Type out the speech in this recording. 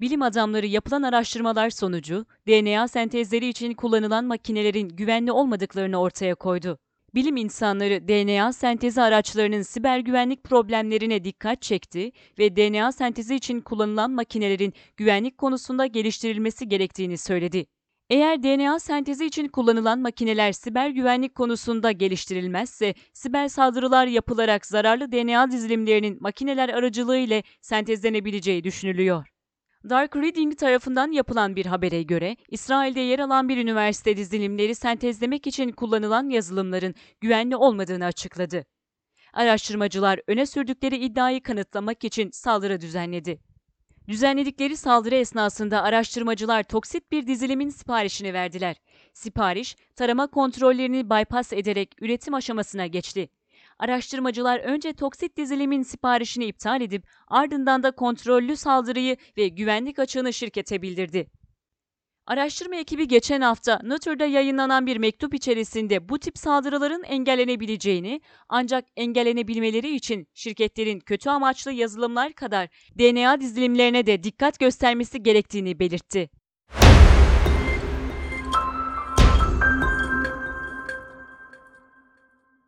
Bilim adamları yapılan araştırmalar sonucu DNA sentezleri için kullanılan makinelerin güvenli olmadıklarını ortaya koydu. Bilim insanları DNA sentezi araçlarının siber güvenlik problemlerine dikkat çekti ve DNA sentezi için kullanılan makinelerin güvenlik konusunda geliştirilmesi gerektiğini söyledi. Eğer DNA sentezi için kullanılan makineler siber güvenlik konusunda geliştirilmezse, siber saldırılar yapılarak zararlı DNA dizilimlerinin makineler aracılığıyla sentezlenebileceği düşünülüyor. Dark Reading tarafından yapılan bir habere göre, İsrail'de yer alan bir üniversite dizilimleri sentezlemek için kullanılan yazılımların güvenli olmadığını açıkladı. Araştırmacılar öne sürdükleri iddiayı kanıtlamak için saldırı düzenledi. Düzenledikleri saldırı esnasında araştırmacılar toksit bir dizilimin siparişini verdiler. Sipariş, tarama kontrollerini bypass ederek üretim aşamasına geçti. Araştırmacılar önce toksit dizilimin siparişini iptal edip ardından da kontrollü saldırıyı ve güvenlik açığını şirkete bildirdi. Araştırma ekibi geçen hafta Nature'da yayınlanan bir mektup içerisinde bu tip saldırıların engellenebileceğini ancak engellenebilmeleri için şirketlerin kötü amaçlı yazılımlar kadar DNA dizilimlerine de dikkat göstermesi gerektiğini belirtti.